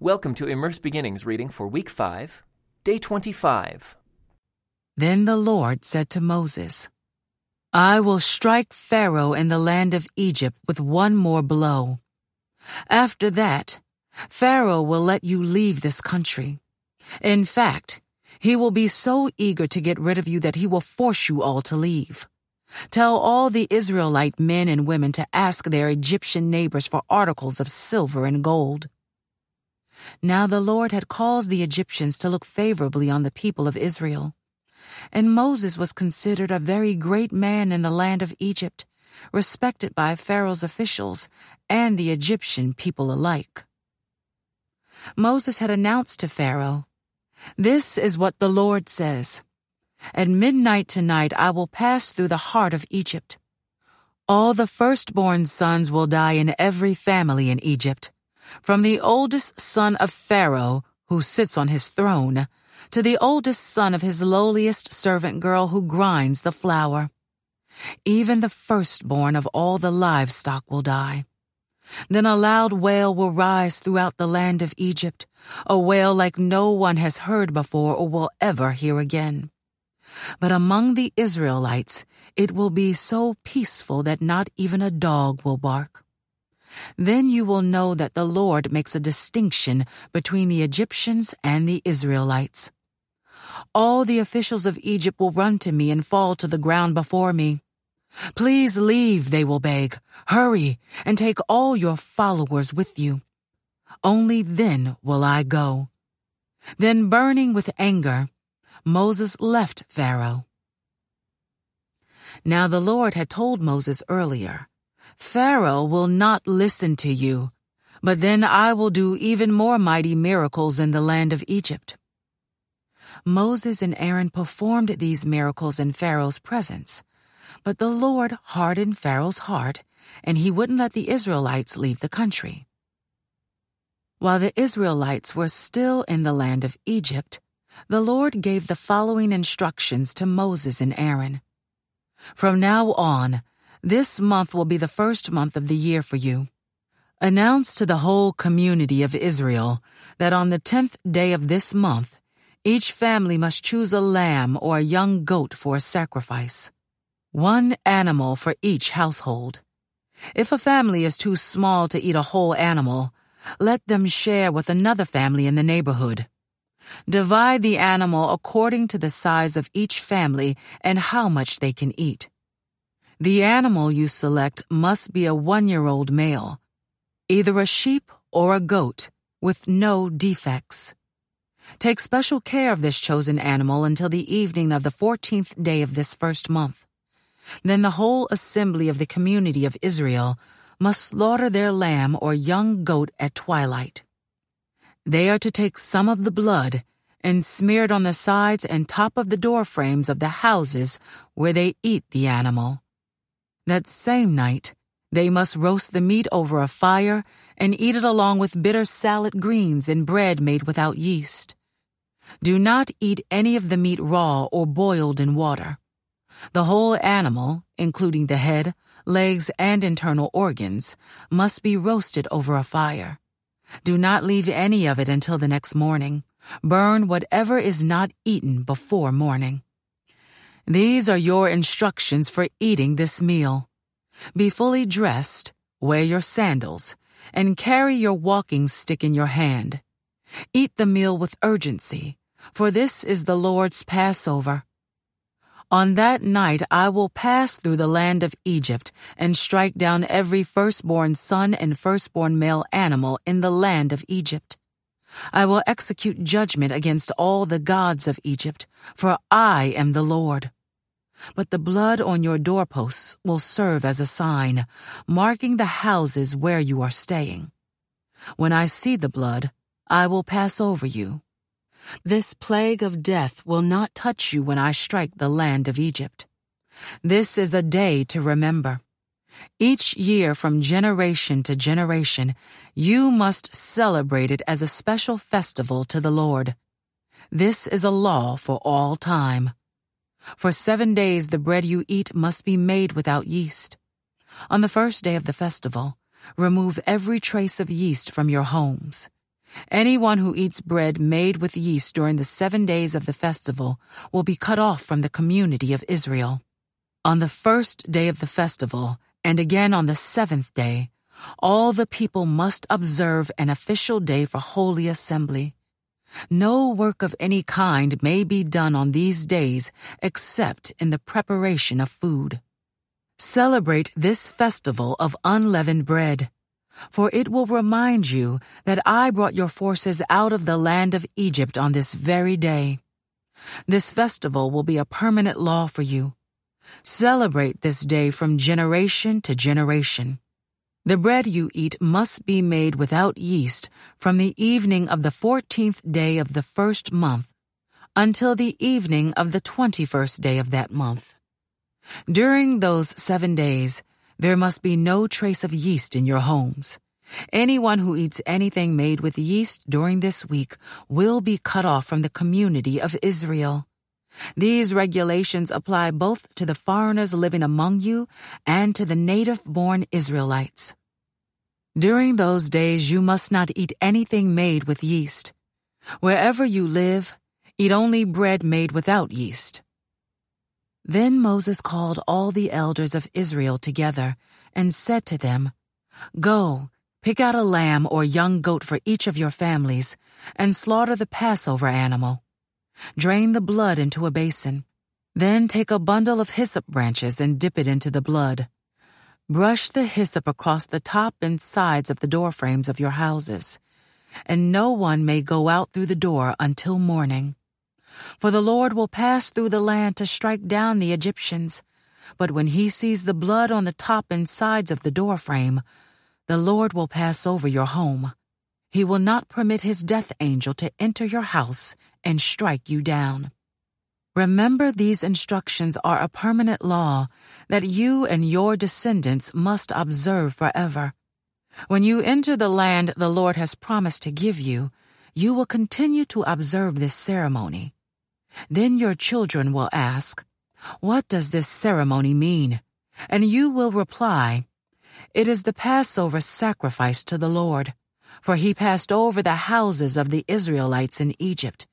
Welcome to Immerse Beginnings reading for week 5, day 25. Then the Lord said to Moses, I will strike Pharaoh in the land of Egypt with one more blow. After that, Pharaoh will let you leave this country. In fact, he will be so eager to get rid of you that he will force you all to leave. Tell all the Israelite men and women to ask their Egyptian neighbors for articles of silver and gold. Now the Lord had caused the Egyptians to look favorably on the people of Israel. And Moses was considered a very great man in the land of Egypt, respected by Pharaoh's officials and the Egyptian people alike. Moses had announced to Pharaoh, This is what the Lord says. At midnight tonight I will pass through the heart of Egypt. All the firstborn sons will die in every family in Egypt from the oldest son of Pharaoh, who sits on his throne, to the oldest son of his lowliest servant girl who grinds the flour. Even the firstborn of all the livestock will die. Then a loud wail will rise throughout the land of Egypt, a wail like no one has heard before or will ever hear again. But among the Israelites, it will be so peaceful that not even a dog will bark. Then you will know that the Lord makes a distinction between the Egyptians and the Israelites. All the officials of Egypt will run to me and fall to the ground before me. Please leave, they will beg. Hurry, and take all your followers with you. Only then will I go. Then, burning with anger, Moses left Pharaoh. Now the Lord had told Moses earlier Pharaoh will not listen to you, but then I will do even more mighty miracles in the land of Egypt. Moses and Aaron performed these miracles in Pharaoh's presence, but the Lord hardened Pharaoh's heart, and he wouldn't let the Israelites leave the country. While the Israelites were still in the land of Egypt, the Lord gave the following instructions to Moses and Aaron. From now on, this month will be the first month of the year for you. Announce to the whole community of Israel that on the tenth day of this month, each family must choose a lamb or a young goat for a sacrifice. One animal for each household. If a family is too small to eat a whole animal, let them share with another family in the neighborhood. Divide the animal according to the size of each family and how much they can eat. The animal you select must be a one year old male, either a sheep or a goat, with no defects. Take special care of this chosen animal until the evening of the fourteenth day of this first month. Then the whole assembly of the community of Israel must slaughter their lamb or young goat at twilight. They are to take some of the blood and smear it on the sides and top of the door frames of the houses where they eat the animal. That same night, they must roast the meat over a fire and eat it along with bitter salad greens and bread made without yeast. Do not eat any of the meat raw or boiled in water. The whole animal, including the head, legs, and internal organs, must be roasted over a fire. Do not leave any of it until the next morning. Burn whatever is not eaten before morning. These are your instructions for eating this meal. Be fully dressed, wear your sandals, and carry your walking stick in your hand. Eat the meal with urgency, for this is the Lord's Passover. On that night I will pass through the land of Egypt and strike down every firstborn son and firstborn male animal in the land of Egypt. I will execute judgment against all the gods of Egypt, for I am the Lord. But the blood on your doorposts will serve as a sign, marking the houses where you are staying. When I see the blood, I will pass over you. This plague of death will not touch you when I strike the land of Egypt. This is a day to remember. Each year from generation to generation, you must celebrate it as a special festival to the Lord. This is a law for all time. For seven days the bread you eat must be made without yeast. On the first day of the festival, remove every trace of yeast from your homes. Anyone who eats bread made with yeast during the seven days of the festival will be cut off from the community of Israel. On the first day of the festival, and again on the seventh day, all the people must observe an official day for holy assembly. No work of any kind may be done on these days except in the preparation of food. Celebrate this festival of unleavened bread, for it will remind you that I brought your forces out of the land of Egypt on this very day. This festival will be a permanent law for you. Celebrate this day from generation to generation. The bread you eat must be made without yeast from the evening of the fourteenth day of the first month until the evening of the twenty-first day of that month. During those seven days, there must be no trace of yeast in your homes. Anyone who eats anything made with yeast during this week will be cut off from the community of Israel. These regulations apply both to the foreigners living among you and to the native born Israelites. During those days, you must not eat anything made with yeast. Wherever you live, eat only bread made without yeast. Then Moses called all the elders of Israel together and said to them, Go, pick out a lamb or young goat for each of your families, and slaughter the Passover animal. Drain the blood into a basin. Then take a bundle of hyssop branches and dip it into the blood. Brush the hyssop across the top and sides of the door frames of your houses, and no one may go out through the door until morning. For the Lord will pass through the land to strike down the Egyptians. But when he sees the blood on the top and sides of the door frame, the Lord will pass over your home. He will not permit his death angel to enter your house and strike you down. Remember these instructions are a permanent law that you and your descendants must observe forever. When you enter the land the Lord has promised to give you, you will continue to observe this ceremony. Then your children will ask, What does this ceremony mean? And you will reply, It is the Passover sacrifice to the Lord for he passed over the houses of the Israelites in Egypt,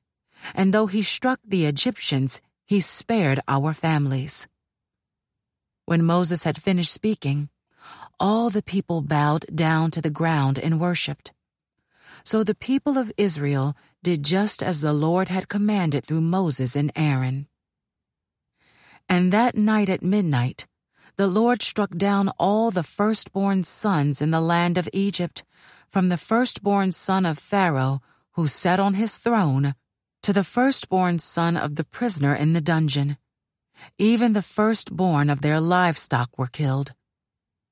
and though he struck the Egyptians, he spared our families. When Moses had finished speaking, all the people bowed down to the ground and worshipped. So the people of Israel did just as the Lord had commanded through Moses and Aaron. And that night at midnight, the Lord struck down all the firstborn sons in the land of Egypt, from the firstborn son of Pharaoh, who sat on his throne, to the firstborn son of the prisoner in the dungeon. Even the firstborn of their livestock were killed.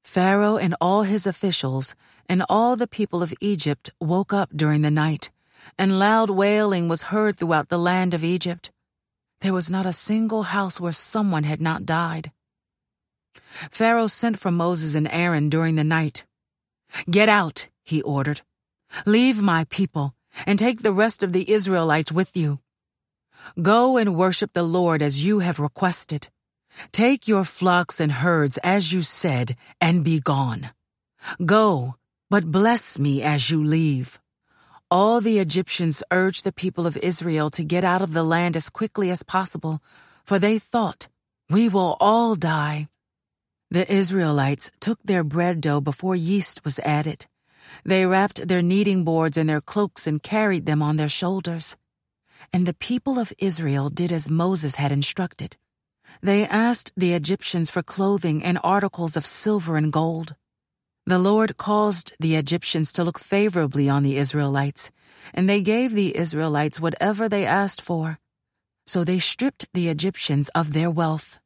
Pharaoh and all his officials and all the people of Egypt woke up during the night, and loud wailing was heard throughout the land of Egypt. There was not a single house where someone had not died. Pharaoh sent for Moses and Aaron during the night. Get out, he ordered. Leave my people and take the rest of the Israelites with you. Go and worship the Lord as you have requested. Take your flocks and herds as you said and be gone. Go, but bless me as you leave. All the Egyptians urged the people of Israel to get out of the land as quickly as possible, for they thought, We will all die. The Israelites took their bread dough before yeast was added. They wrapped their kneading boards in their cloaks and carried them on their shoulders. And the people of Israel did as Moses had instructed. They asked the Egyptians for clothing and articles of silver and gold. The Lord caused the Egyptians to look favorably on the Israelites, and they gave the Israelites whatever they asked for. So they stripped the Egyptians of their wealth.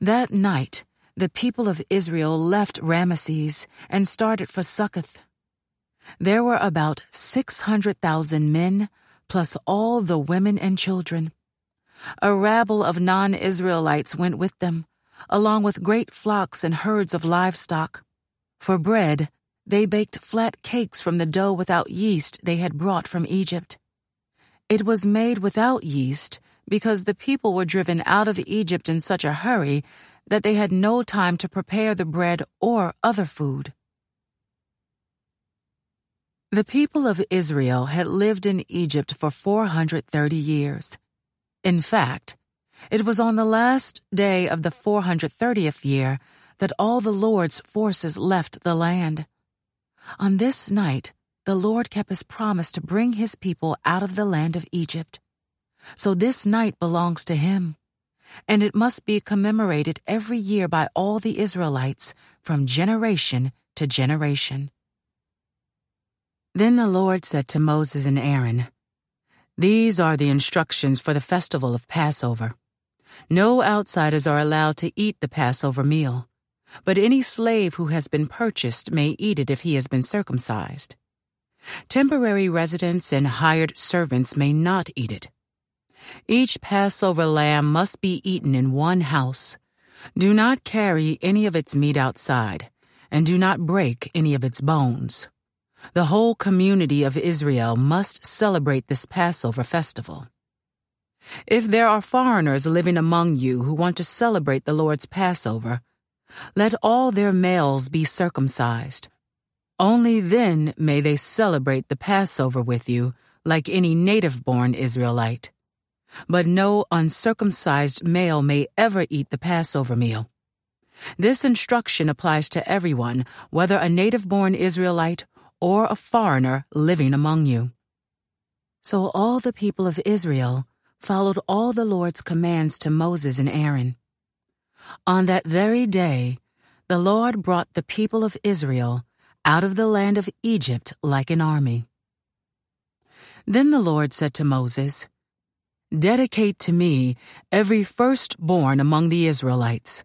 That night, the people of Israel left Rameses and started for Succoth. There were about 600,000 men, plus all the women and children. A rabble of non Israelites went with them, along with great flocks and herds of livestock. For bread, they baked flat cakes from the dough without yeast they had brought from Egypt. It was made without yeast because the people were driven out of Egypt in such a hurry that they had no time to prepare the bread or other food. The people of Israel had lived in Egypt for 430 years. In fact, it was on the last day of the 430th year that all the Lord's forces left the land. On this night, the Lord kept his promise to bring his people out of the land of Egypt. So this night belongs to him, and it must be commemorated every year by all the Israelites from generation to generation. Then the Lord said to Moses and Aaron, These are the instructions for the festival of Passover. No outsiders are allowed to eat the Passover meal, but any slave who has been purchased may eat it if he has been circumcised. Temporary residents and hired servants may not eat it. Each Passover lamb must be eaten in one house. Do not carry any of its meat outside, and do not break any of its bones. The whole community of Israel must celebrate this Passover festival. If there are foreigners living among you who want to celebrate the Lord's Passover, let all their males be circumcised. Only then may they celebrate the Passover with you like any native born Israelite. But no uncircumcised male may ever eat the Passover meal. This instruction applies to everyone, whether a native born Israelite or a foreigner living among you. So all the people of Israel followed all the Lord's commands to Moses and Aaron. On that very day, the Lord brought the people of Israel out of the land of Egypt like an army. Then the Lord said to Moses, Dedicate to me every firstborn among the Israelites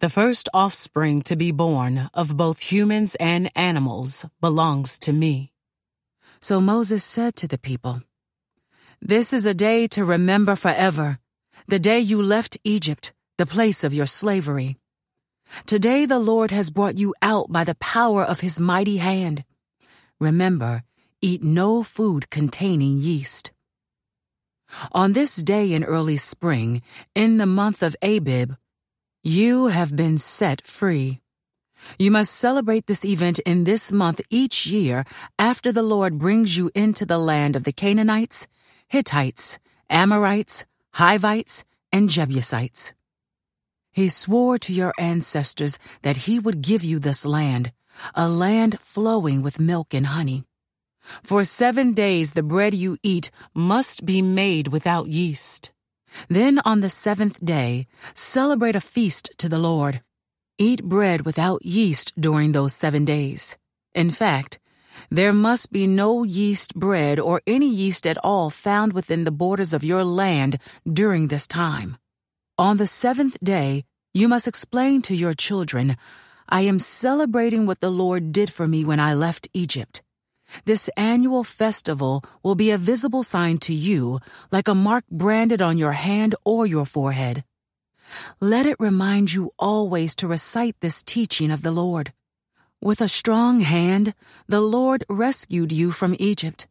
the first offspring to be born of both humans and animals belongs to me. So Moses said to the people, This is a day to remember forever, the day you left Egypt, the place of your slavery. Today the Lord has brought you out by the power of his mighty hand. Remember, eat no food containing yeast. On this day in early spring, in the month of Abib, you have been set free. You must celebrate this event in this month each year after the Lord brings you into the land of the Canaanites, Hittites, Amorites, Hivites, and Jebusites. He swore to your ancestors that he would give you this land, a land flowing with milk and honey. For seven days the bread you eat must be made without yeast. Then on the seventh day, celebrate a feast to the Lord. Eat bread without yeast during those seven days. In fact, there must be no yeast bread or any yeast at all found within the borders of your land during this time. On the seventh day, you must explain to your children, I am celebrating what the Lord did for me when I left Egypt. This annual festival will be a visible sign to you, like a mark branded on your hand or your forehead. Let it remind you always to recite this teaching of the Lord. With a strong hand, the Lord rescued you from Egypt.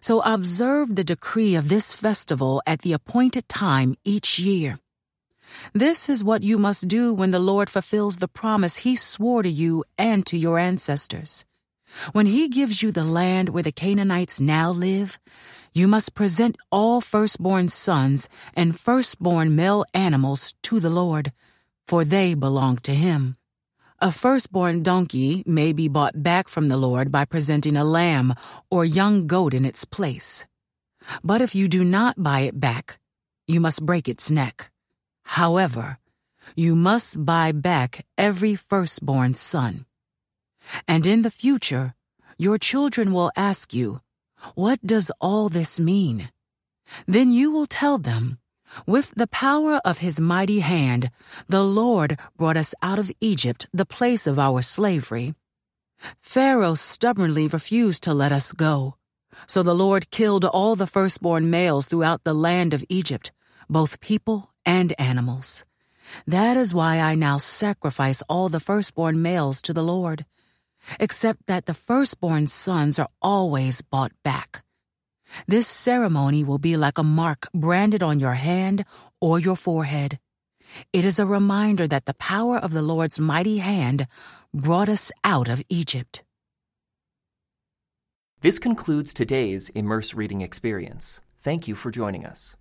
So observe the decree of this festival at the appointed time each year. This is what you must do when the Lord fulfills the promise he swore to you and to your ancestors. When he gives you the land where the Canaanites now live, you must present all firstborn sons and firstborn male animals to the Lord, for they belong to him. A firstborn donkey may be bought back from the Lord by presenting a lamb or young goat in its place. But if you do not buy it back, you must break its neck. However, you must buy back every firstborn son. And in the future, your children will ask you, What does all this mean? Then you will tell them, With the power of his mighty hand, the Lord brought us out of Egypt, the place of our slavery. Pharaoh stubbornly refused to let us go. So the Lord killed all the firstborn males throughout the land of Egypt, both people and animals. That is why I now sacrifice all the firstborn males to the Lord except that the firstborn sons are always bought back. This ceremony will be like a mark branded on your hand or your forehead. It is a reminder that the power of the Lord's mighty hand brought us out of Egypt. This concludes today's Immerse Reading experience. Thank you for joining us.